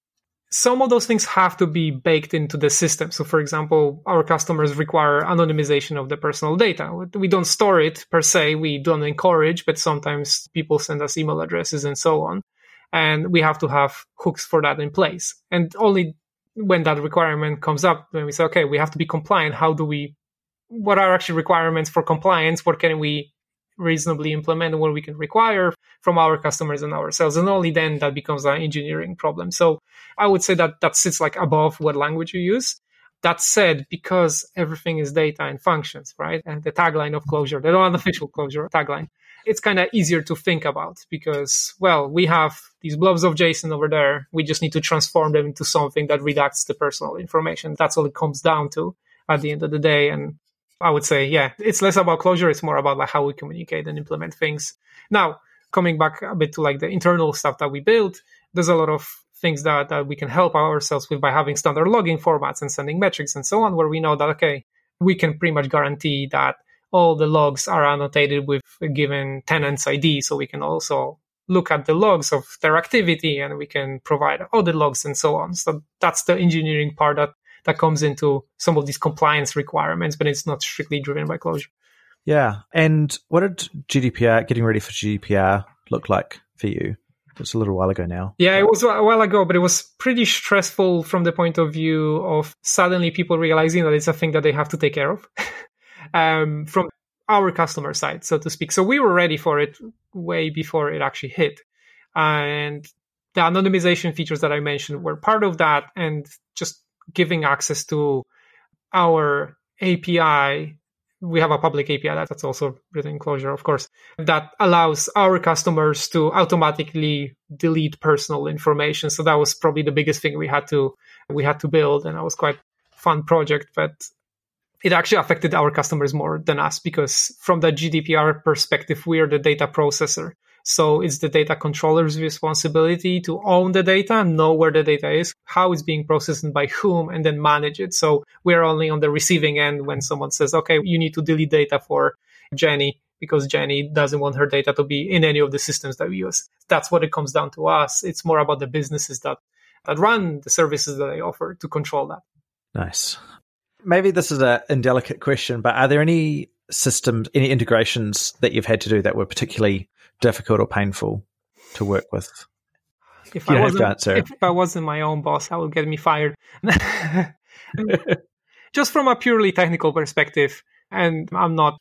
some of those things have to be baked into the system. So, for example, our customers require anonymization of the personal data. We don't store it per se, we don't encourage, but sometimes people send us email addresses and so on. And we have to have hooks for that in place. And only when that requirement comes up, when we say, okay, we have to be compliant, how do we, what are actually requirements for compliance? What can we reasonably implement what we can require from our customers and ourselves. And only then that becomes an engineering problem. So I would say that that sits like above what language you use. That said, because everything is data and functions, right? And the tagline of Clojure the unofficial Clojure tagline, it's kind of easier to think about because, well, we have these blobs of JSON over there. We just need to transform them into something that redacts the personal information. That's all it comes down to at the end of the day. And I would say, yeah, it's less about Clojure. It's more about like how we communicate and implement things. Now, coming back a bit to like the internal stuff that we build, there's a lot of things that, that we can help ourselves with by having standard logging formats and sending metrics and so on, where we know that, okay, we can pretty much guarantee that all the logs are annotated with a given tenant's ID. So we can also look at the logs of their activity and we can provide audit logs and so on. So that's the engineering part that that comes into some of these compliance requirements, but it's not strictly driven by Clojure. Yeah. And what did GDPR, getting ready for GDPR, look like for you? It's a little while ago now. Yeah, it was a while ago, but it was pretty stressful from the point of view of suddenly people realizing that it's a thing that they have to take care of *laughs* um, from our customer side, so to speak. So we were ready for it way before it actually hit. And the anonymization features that I mentioned were part of that. And just giving access to our API. We have a public API that's also written in Clojure, of course, that allows our customers to automatically delete personal information. So that was probably the biggest thing we had to we had to build, and that was quite fun project. But it actually affected our customers more than us because from the GDPR perspective, we are the data processor. So it's the data controller's responsibility to own the data, know where the data is, how it's being processed and by whom, and then manage it. So we're only on the receiving end when someone says, okay, you need to delete data for Jenny because Jenny doesn't want her data to be in any of the systems that we use. That's what it comes down to us. It's more about the businesses that, that run the services that they offer to control that. Nice. Maybe this is a indelicate question, but are there any systems, any integrations that you've had to do that were particularly difficult or painful to work with? If you I wasn't, if I wasn't my own boss, I would get me fired. *laughs* Just from a purely technical perspective, and I'm not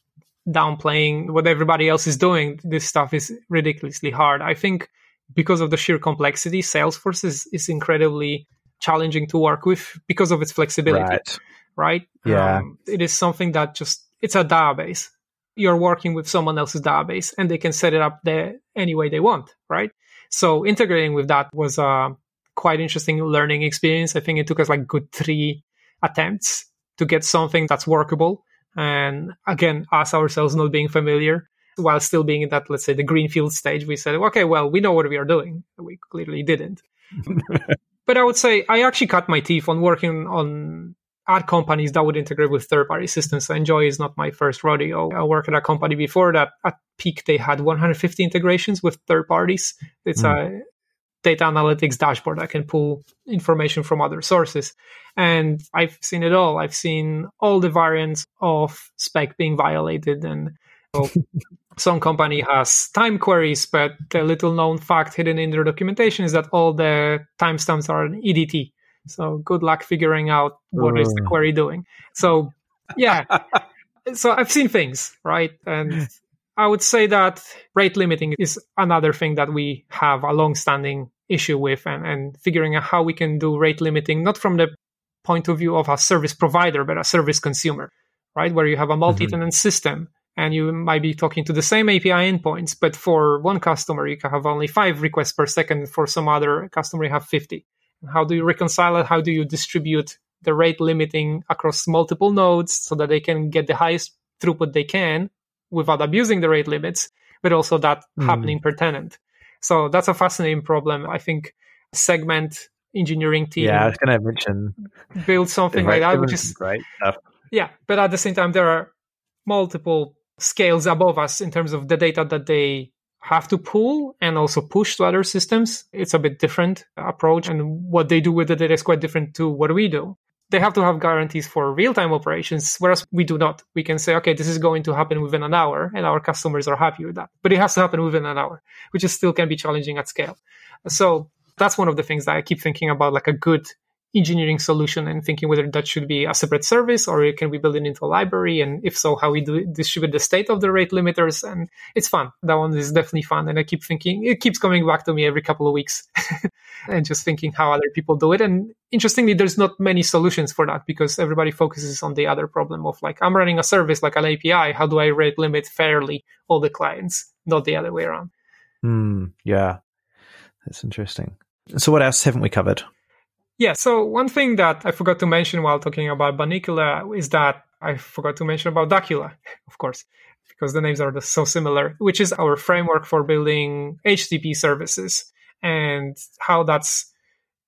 downplaying what everybody else is doing. This stuff is ridiculously hard. I think because of the sheer complexity, Salesforce is, is incredibly challenging to work with because of its flexibility. Right. right? Yeah. Um, it is something that just, it's a database you're working with someone else's database and they can set it up there any way they want, right? So integrating with that was a quite interesting learning experience. I think it took us like good three attempts to get something that's workable. And again, us ourselves not being familiar while still being in that, let's say, the greenfield stage, we said, okay, well, we know what we are doing. We clearly didn't. *laughs* but I would say I actually cut my teeth on working on ad companies that would integrate with third party systems. So Enjoy is not my first rodeo. I worked at a company before that at peak they had 150 integrations with third parties. It's mm. a data analytics dashboard that can pull information from other sources. And I've seen it all. I've seen all the variants of spec being violated and so *laughs* some company has time queries, but the little known fact hidden in their documentation is that all the timestamps are an EDT. So good luck figuring out what is the query doing. So yeah. *laughs* so I've seen things, right? And I would say that rate limiting is another thing that we have a long-standing issue with and, and figuring out how we can do rate limiting, not from the point of view of a service provider, but a service consumer, right? Where you have a multi-tenant mm-hmm. system and you might be talking to the same API endpoints, but for one customer, you can have only five requests per second. For some other customer, you have 50. How do you reconcile it? How do you distribute the rate limiting across multiple nodes so that they can get the highest throughput they can without abusing the rate limits, but also that mm. happening per tenant? So that's a fascinating problem. I think segment engineering team. Yeah, I was going to mention build something like that, which is great stuff. Yeah, but at the same time, there are multiple scales above us in terms of the data that they have to pull and also push to other systems. It's a bit different approach and what they do with the data is quite different to what we do. They have to have guarantees for real-time operations, whereas we do not. We can say, okay, this is going to happen within an hour and our customers are happy with that. But it has to happen within an hour, which is still can be challenging at scale. So that's one of the things that I keep thinking about, like a good engineering solution and thinking whether that should be a separate service or can we build it into a library? And if so how we do distribute the state of the rate limiters. And it's fun. That one is definitely fun. And i keep thinking it keeps coming back to me every couple of weeks *laughs* and just thinking how other people do it. And interestingly there's not many solutions for that because everybody focuses on the other problem of like i'm running a service like an api how do i rate limit fairly all the clients not the other way around? Mm, yeah. That's interesting. So what else haven't we covered yeah, so one thing that I forgot to mention while talking about Bunnicula is that I forgot to mention about Duckula, *laughs* of course, because the names are so similar, which is our framework for building HTTP services and how that's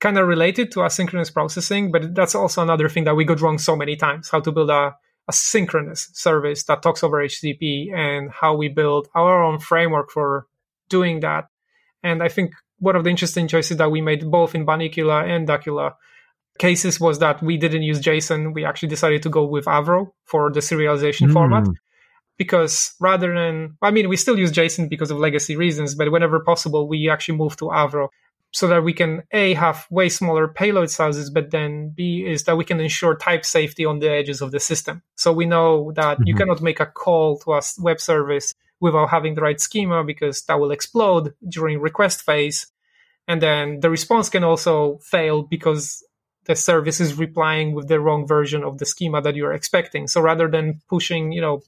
kind of related to asynchronous processing, but that's also another thing that we got wrong so many times, how to build a, a synchronous service that talks over HTTP and how we build our own framework for doing that. And I think one of the interesting choices that we made both in Bunnicula and Duckula cases was that we didn't use JSON. We actually decided to go with Avro for the serialization mm. format because rather than, I mean, we still use JSON because of legacy reasons, but whenever possible, we actually move to Avro so that we can A, have way smaller payload sizes, but then B, is that we can ensure type safety on the edges of the system. So we know that mm-hmm. you cannot make a call to a web service without having the right schema because that will explode during request phase. And then the response can also fail because the service is replying with the wrong version of the schema that you're expecting. So rather than pushing, you know,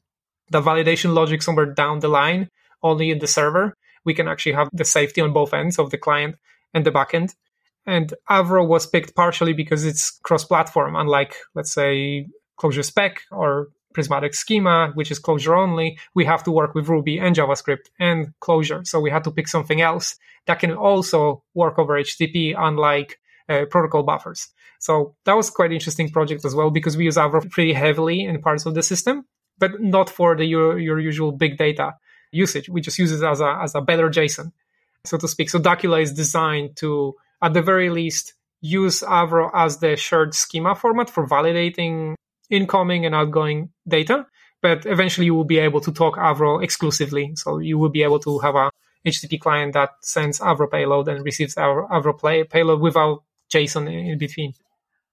the validation logic somewhere down the line, only in the server, we can actually have the safety on both ends of the client and the backend. And Avro was picked partially because it's cross-platform, unlike, let's say, Clojure Spec or Prismatic Schema, which is Clojure only. We have to work with Ruby and JavaScript and Clojure. So we had to pick something else that can also work over HTTP, unlike uh, protocol buffers. So that was quite interesting project as well because we use Avro pretty heavily in parts of the system, but not for the your, your usual big data usage. We just use it as a as a better JSON, so to speak. So Duckula is designed to, at the very least, use Avro as the shared schema format for validating incoming and outgoing data. But eventually, you will be able to talk Avro exclusively. So you will be able to have a HTTP client that sends Avro payload and receives Avro, Avro play, payload without JSON in between.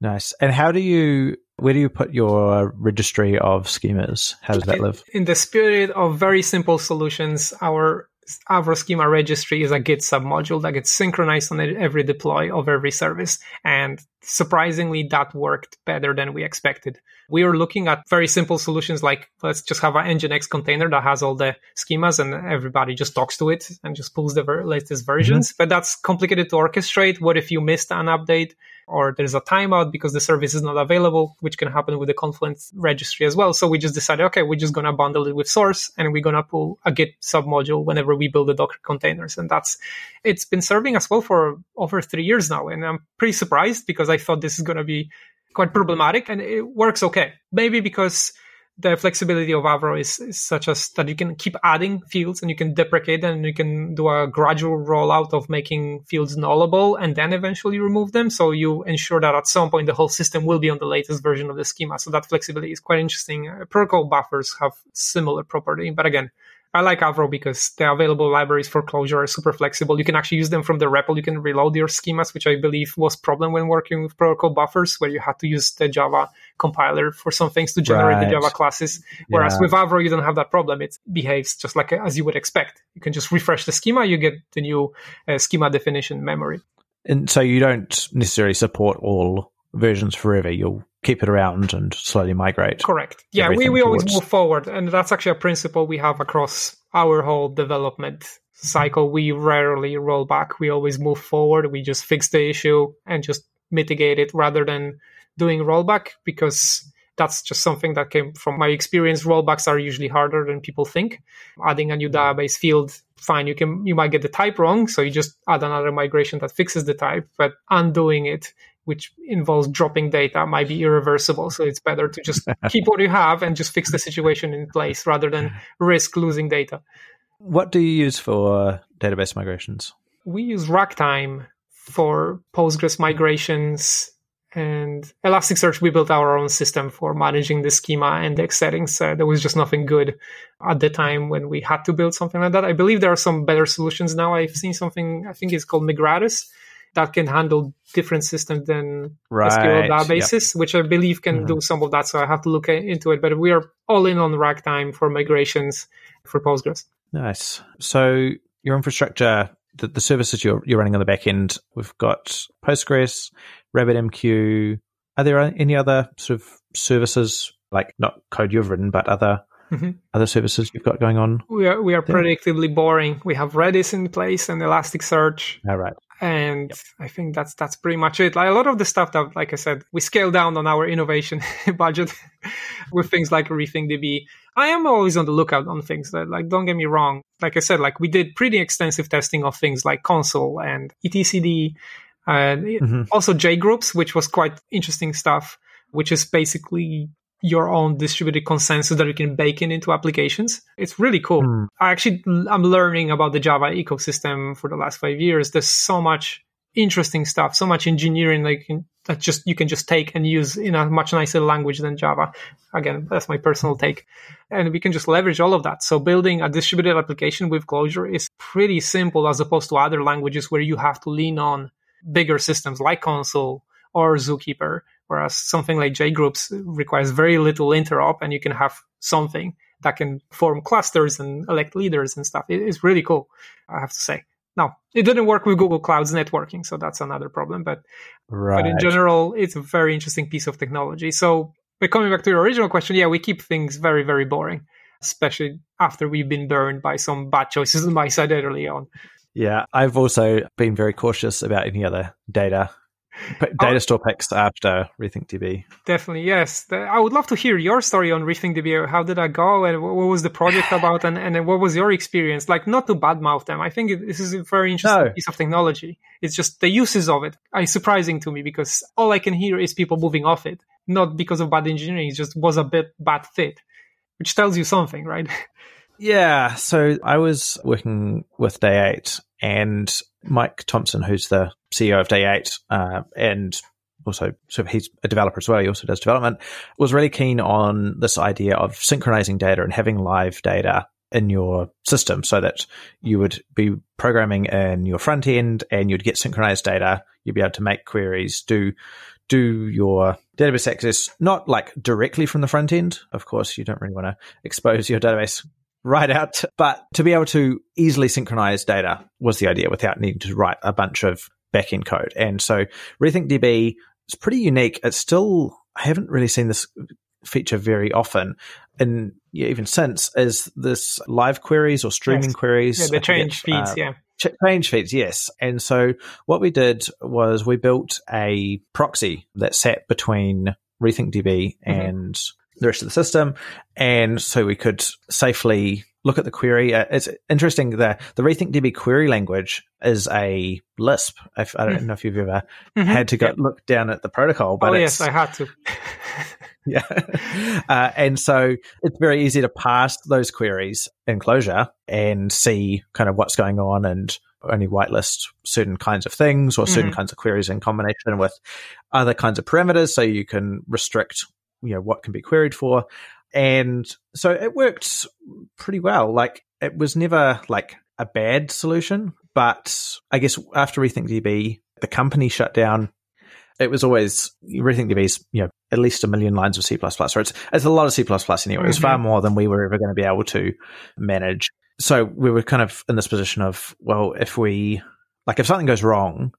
Nice. And how do you where do you put your registry of schemas? How does that live? In the spirit of very simple solutions, our Avro schema registry is a Git submodule that gets synchronized on every deploy of every service. And surprisingly, that worked better than we expected. We were looking at very simple solutions like let's just have an Nginx container that has all the schemas and everybody just talks to it and just pulls the ver- latest versions. Mm-hmm. But that's complicated to orchestrate. What if you missed an update? or there's a timeout because the service is not available, which can happen with the Confluent registry as well. So we just decided, okay, we're just going to bundle it with source and we're going to pull a Git submodule whenever we build the Docker containers. And that's, it's been serving us well for over three years now. And I'm pretty surprised because I thought this is going to be quite problematic and it works okay. Maybe because the flexibility of Avro is, is, such as that you can keep adding fields and you can deprecate them and you can do a gradual rollout of making fields nullable and then eventually remove them. So you ensure that at some point the whole system will be on the latest version of the schema. So that flexibility is quite interesting. Protocol buffers have similar property, but again, I like Avro because the available libraries for Clojure are super flexible. You can actually use them from the REPL. You can reload your schemas, which I believe was problem when working with protocol buffers, where you had to use the Java compiler for some things to generate right. the Java classes. Whereas yeah. with Avro, you don't have that problem. It behaves just like as you would expect. You can just refresh the schema, you get the new uh, schema definition memory. And so you don't necessarily support all versions forever. You'll keep it around and slowly migrate. Correct. Yeah, we, we always move forward. And that's actually a principle we have across our whole development cycle. We rarely roll back. We always move forward. We just fix the issue and just mitigate it rather than doing rollback because that's just something that came from my experience. Rollbacks are usually harder than people think. Adding a new mm. database field, fine, you can you might get the type wrong, so you just add another migration that fixes the type, but undoing it which involves dropping data might be irreversible. So it's better to just *laughs* keep what you have and just fix the situation in place rather than risk losing data. What do you use for database migrations? We use Ragtime for Postgres migrations and Elasticsearch. We built our own system for managing the schema and the settings. Uh, there was just nothing good at the time when we had to build something like that. I believe there are some better solutions now. I've seen something, I think it's called Migratus that can handle different systems than right. SQL databases, yep. which I believe can mm-hmm. do some of that. So I have to look into it. But we are all in on Ragtime for migrations for Postgres. Nice. So your infrastructure, the, the services you're, you're running on the back end, we've got Postgres, RabbitMQ. Are there any other sort of services, like not code you've written, but other Mm-hmm. other services you've got going on? We are we are there? predictably boring. We have Redis in place and Elasticsearch. All right and yep. I think that's that's pretty much it. Like a lot of the stuff that, like I said, we scale down on our innovation *laughs* budget *laughs* with things like rethink db I am always on the lookout on things that, like, don't get me wrong. Like I said, like we did pretty extensive testing of things like Consul and etcd, and mm-hmm. also JGroups, which was quite interesting stuff. Which is basically your own distributed consensus that you can bake in into applications. It's really cool. Mm. I actually I'm learning about the Java ecosystem for the last five years. There's so much interesting stuff, so much engineering like that just you can just take and use in a much nicer language than Java. Again, that's my personal take. And we can just leverage all of that. So building a distributed application with Clojure is pretty simple as opposed to other languages where you have to lean on bigger systems like Consul or Zookeeper Whereas something like JGroups requires very little interop and you can have something that can form clusters and elect leaders and stuff. it's really cool, I have to say. Now, it didn't work with Google Cloud's networking, so that's another problem. But, right. but in general, it's a very interesting piece of technology. So, but coming back to your original question, yeah, we keep things very, very boring, especially after we've been burned by some bad choices *laughs* on my side early on. Yeah, I've also been very cautious about any other data data store picks after RethinkDB. Definitely, yes. I would love to hear your story on RethinkDB. How did that go, and what was the project *sighs* about, and, and what was your experience? Like, not to badmouth them. I think this is a very interesting no. piece of technology. It's just the uses of it are surprising to me because all I can hear is people moving off it, not because of bad engineering. It just was a bit bad fit, which tells you something, right? *laughs* Yeah. So I was working with Day 8 and Mike Thompson, who's the CEO of Day 8, uh, and also of he's a developer as well. He also does development. Was really keen on this idea of synchronizing data and having live data in your system so that you would be programming in your front end and you'd get synchronized data. You'd be able to make queries, do do your database access not like directly from the front end. Of course, you don't really want to expose your database right out. But to be able to easily synchronize data was the idea without needing to write a bunch of backend code. And so RethinkDB is pretty unique. It's still, I haven't really seen this feature very often. And yeah, even since is this live queries or streaming yes. queries. Yeah, the change feeds, uh, yeah. Change feeds, yes. And so what we did was we built a proxy that sat between RethinkDB mm-hmm. and the rest of the system. And so we could safely look at the query. Uh, it's interesting that the RethinkDB query language is a Lisp. If, I don't mm. know if you've ever mm-hmm. had to go look down at the protocol, but oh, yes, I had to. *laughs* yeah. Uh, and so it's very easy to pass those queries in Clojure and see kind of what's going on and only whitelist certain kinds of things or certain mm-hmm. kinds of queries in combination with other kinds of parameters. So you can restrict you know what can be queried for and so it worked pretty well like it was never like a bad solution but i guess after rethinkdb the company shut down it was always rethinkdb is you know at least a million lines of c++ or it's, it's a lot of c++ anyway mm-hmm. it was far mm-hmm. more than we were ever going to be able to manage so we were kind of in this position of well if we like if something goes wrong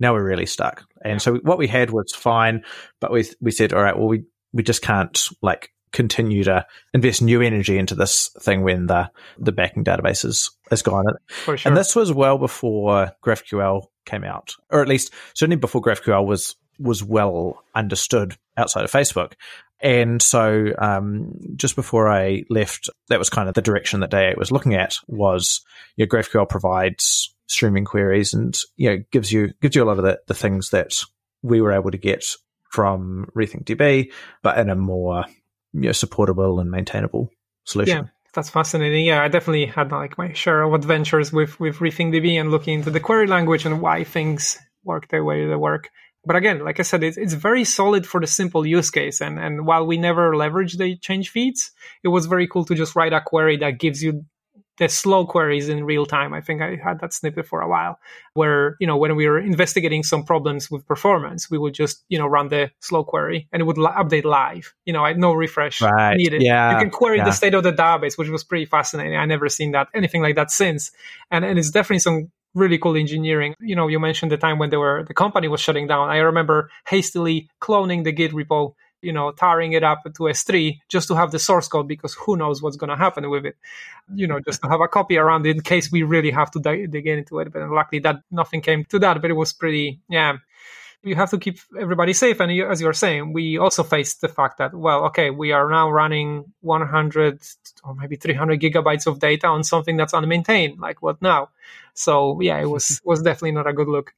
now we're really stuck. And so what we had was fine, but we we said, all right, well we we just can't like continue to invest new energy into this thing when the the backing database is, is gone. Sure. And this was well before GraphQL came out, or at least certainly before GraphQL was was well understood outside of Facebook. And so, um, just before I left, that was kind of the direction that Day 8 was looking at was, you know, GraphQL provides streaming queries and, you know, gives you, gives you a lot of the, the things that we were able to get from RethinkDB, but in a more you know, supportable and maintainable solution. Yeah. That's fascinating. Yeah, I definitely had like my share of adventures with with RethinkDB and looking into the query language and why things work the way they work. But again, like I said, it's, it's very solid for the simple use case. And and while we never leverage the change feeds, it was very cool to just write a query that gives you the slow queries in real time. I think I had that snippet for a while where, you know, when we were investigating some problems with performance, we would just, you know, run the slow query and it would li- update live. You know, I no refresh right. needed. Yeah. You can query yeah. the state of the database, which was pretty fascinating. I never seen that anything like that since. And and it's definitely some really cool engineering. You know, you mentioned the time when they were the company was shutting down. I remember hastily cloning the Git repo you know, tarring it up to S3 just to have the source code because who knows what's going to happen with it. You know, just to have a copy around it in case we really have to dig, dig into it. But luckily that nothing came to that, but it was pretty, yeah. You have to keep everybody safe. And as you're saying, we also faced the fact that, well, okay, we are now running 100 or maybe 300 gigabytes of data on something that's unmaintained. Like what now? So yeah, it was, *laughs* was definitely not a good look.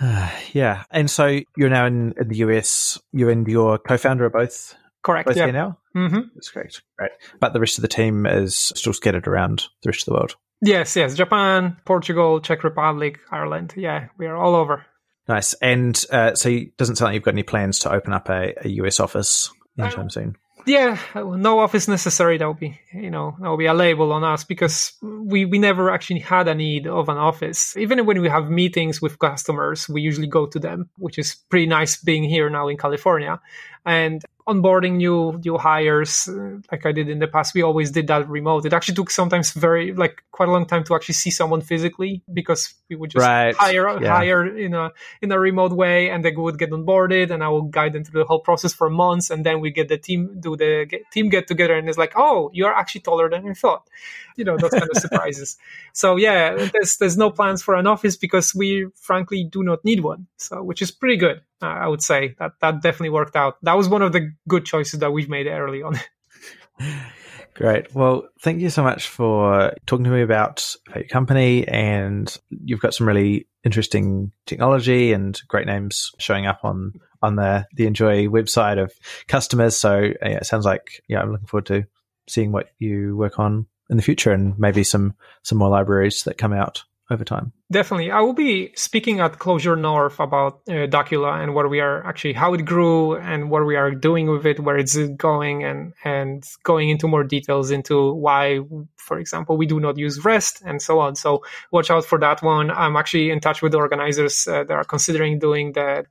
*sighs* yeah. And so you're now in, in, the US. You and your co-founder are both correct. Both yeah. here now. Mm-hmm. That's great. Great. But the rest of the team is still scattered around the rest of the world. Yes. Yes. Japan, Portugal, Czech Republic, Ireland. Yeah, we are all over. Nice. And uh, so it doesn't sound like you've got any plans to open up a, a US office anytime uh, soon yeah, no office necessary. That would be, you know, that would be a label on us because we, we never actually had a need of an office. Even when we have meetings with customers, we usually go to them, which is pretty nice being here now in California. And onboarding new new hires uh, like i did in the past. We always did that remote. It actually took sometimes very like quite a long time to actually see someone physically because we would just right. hire yeah. hire in a in a remote way and they would get onboarded and i will guide them through the whole process for months and then we get the team do the get, team get together and it's like oh you're actually taller than i thought. You know those kind of surprises. *laughs* So yeah there's there's no plans for an office because we frankly do not need one. So which is pretty good I would say that that definitely worked out. That was one of the good choices that we've made early on. *laughs* Great. Well, thank you so much for talking to me about your company. And you've got some really interesting technology and great names showing up on on the the Enjoy website of customers. So yeah, it sounds like yeah, I'm looking forward to seeing what you work on in the future and maybe some some more libraries that come out over time. Definitely. I will be speaking at Clojure North about uh, Duckula and what we are actually, how it grew and what we are doing with it, where it's going and, and going into more details into why, for example, we do not use REST and so on. So watch out for that one. I'm actually in touch with the organizers uh, that are considering doing that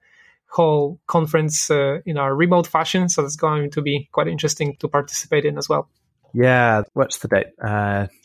whole conference uh, in a remote fashion. So it's going to be quite interesting to participate in as well. Yeah. What's the date?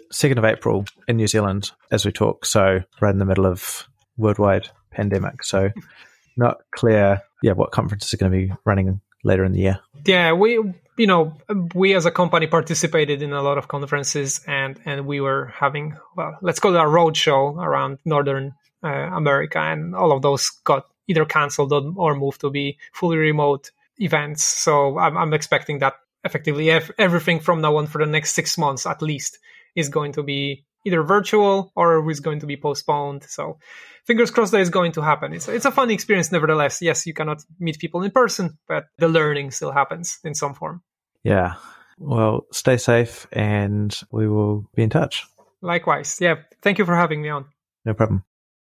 Uh, 2nd of April in New Zealand as we talk. So, right in the middle of worldwide pandemic. So, *laughs* not clear, yeah, what conferences are going to be running later in the year. Yeah, we, you know, we as a company participated in a lot of conferences and, and we were having, well, let's call it a road show around Northern uh, America. And all of those got either canceled or moved to be fully remote events. So, I'm, I'm expecting that effectively everything from now on for the next six months at least is going to be either virtual or is going to be postponed. So fingers crossed that is going to happen. It's, it's a fun experience nevertheless. Yes, you cannot meet people in person, but the learning still happens in some form. Yeah. Well, stay safe and we will be in touch. Likewise. Yeah. Thank you for having me on. No problem.